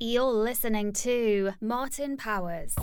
You're listening to Martin Powers.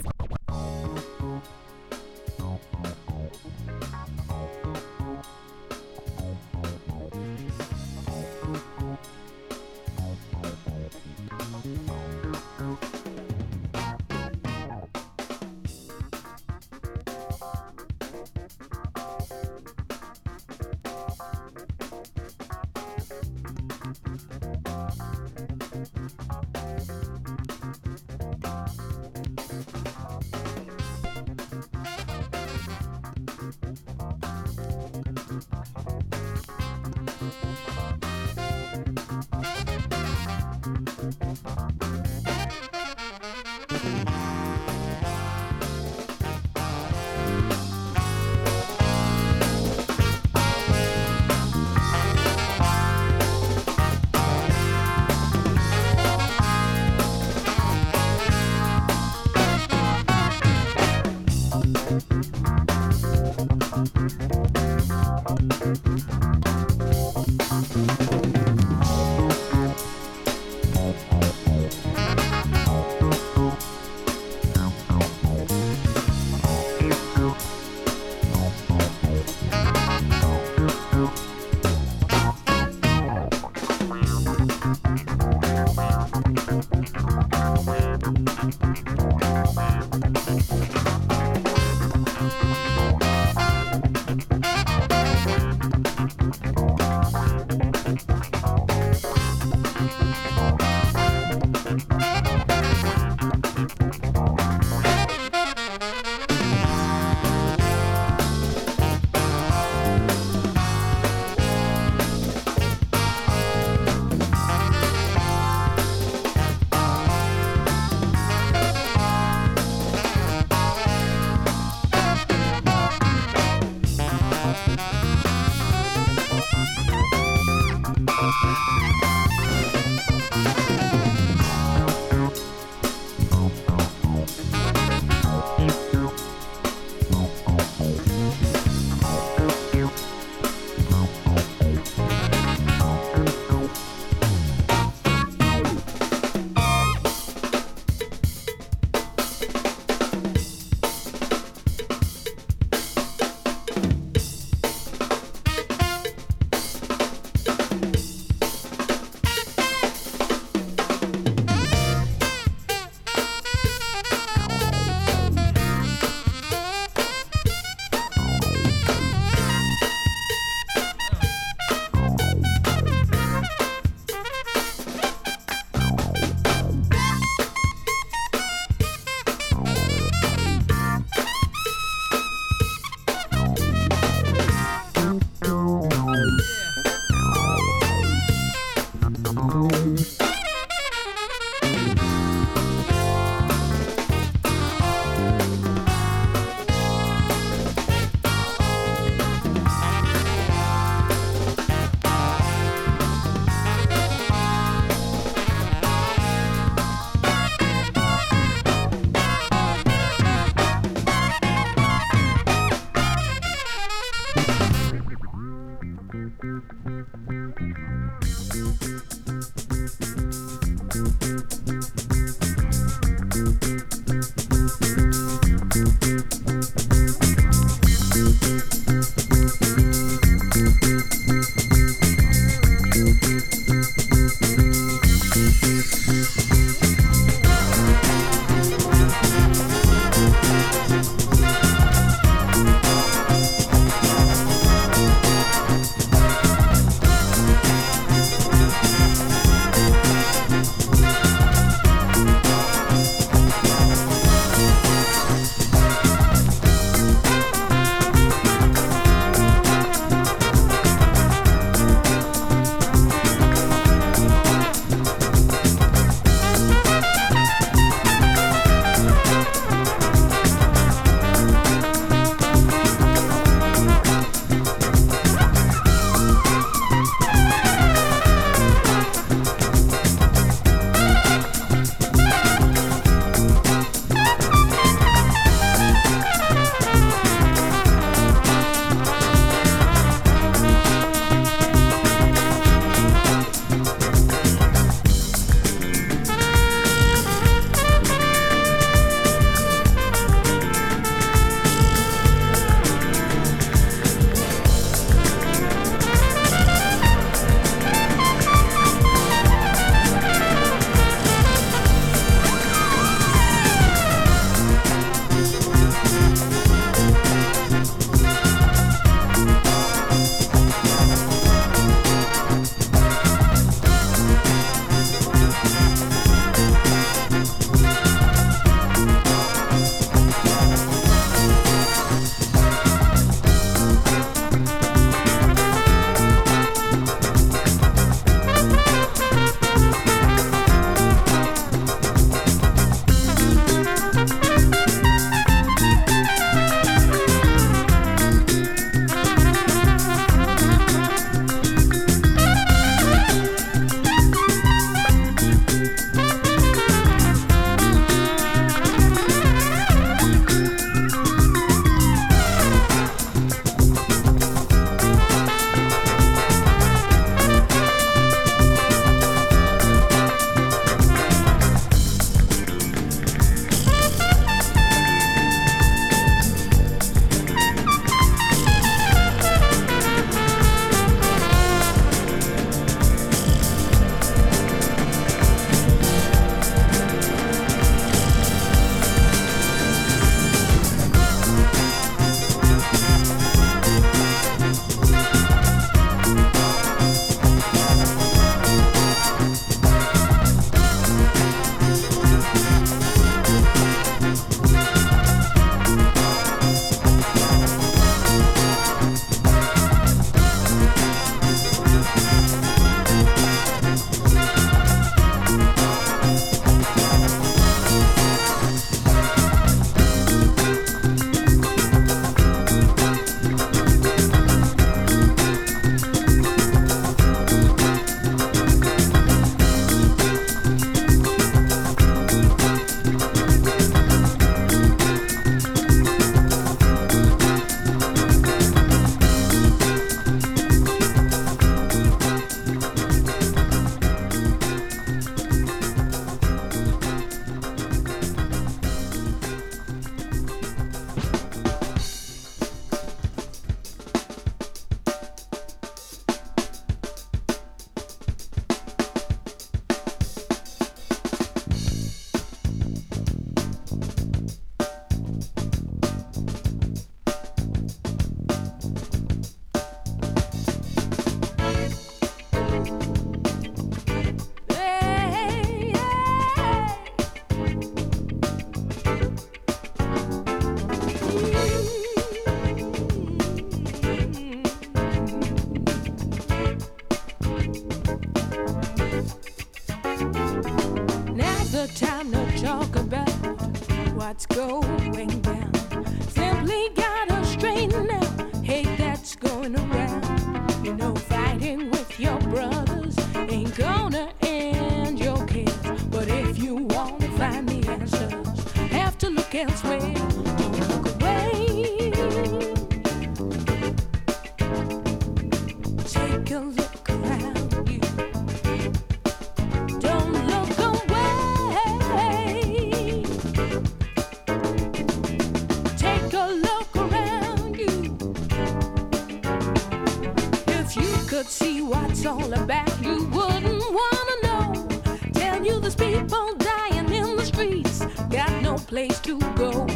could see what's all about, you wouldn't wanna know. Tell you there's people dying in the streets, got no place to go.